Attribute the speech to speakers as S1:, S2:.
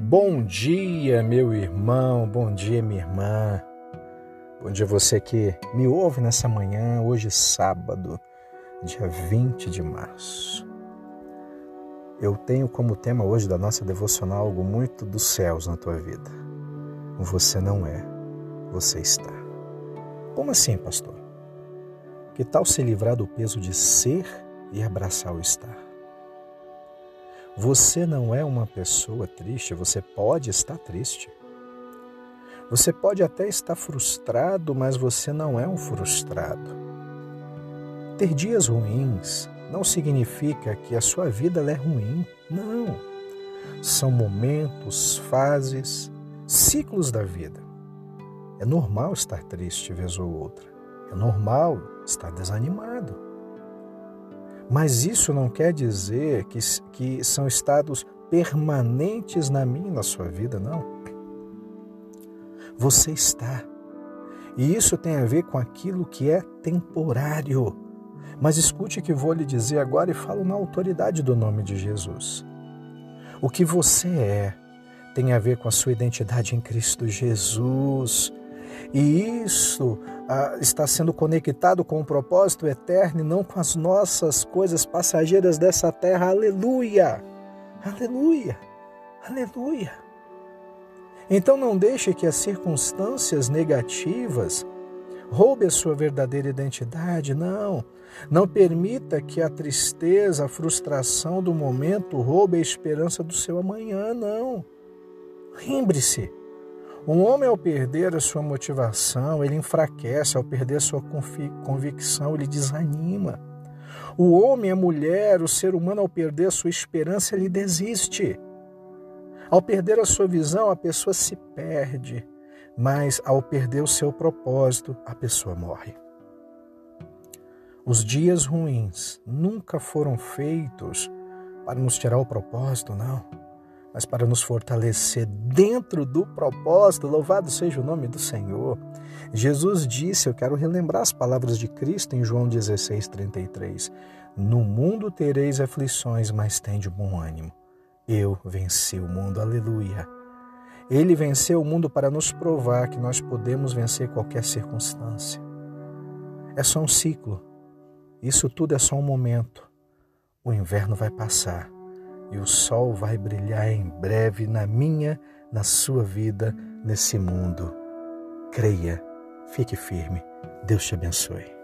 S1: Bom dia, meu irmão, bom dia, minha irmã. Bom dia você que me ouve nessa manhã, hoje sábado, dia 20 de março. Eu tenho como tema hoje da nossa devocional algo muito dos céus na tua vida. Você não é, você está. Como assim, pastor? Que tal se livrar do peso de ser e abraçar o estar? Você não é uma pessoa triste, você pode estar triste. Você pode até estar frustrado, mas você não é um frustrado. Ter dias ruins não significa que a sua vida é ruim. Não. São momentos, fases, ciclos da vida. É normal estar triste vez ou outra. É normal estar desanimado. Mas isso não quer dizer que, que são estados permanentes na minha na sua vida, não. Você está. E isso tem a ver com aquilo que é temporário. Mas escute o que vou lhe dizer agora e falo na autoridade do nome de Jesus. O que você é tem a ver com a sua identidade em Cristo Jesus. E isso está sendo conectado com o propósito eterno e não com as nossas coisas passageiras dessa terra. Aleluia! Aleluia! Aleluia! Então não deixe que as circunstâncias negativas roube a sua verdadeira identidade, não. Não permita que a tristeza, a frustração do momento roube a esperança do seu amanhã, não. Lembre-se, um homem, ao perder a sua motivação, ele enfraquece, ao perder a sua convicção, ele desanima. O homem, a mulher, o ser humano, ao perder a sua esperança, ele desiste. Ao perder a sua visão, a pessoa se perde, mas ao perder o seu propósito, a pessoa morre. Os dias ruins nunca foram feitos para nos tirar o propósito, não mas para nos fortalecer dentro do propósito. Louvado seja o nome do Senhor. Jesus disse, eu quero relembrar as palavras de Cristo em João 16, 33. No mundo tereis aflições, mas tende bom ânimo. Eu venci o mundo, aleluia. Ele venceu o mundo para nos provar que nós podemos vencer qualquer circunstância. É só um ciclo. Isso tudo é só um momento. O inverno vai passar e o sol vai brilhar em breve na minha, na sua vida, nesse mundo. Creia, fique firme. Deus te abençoe.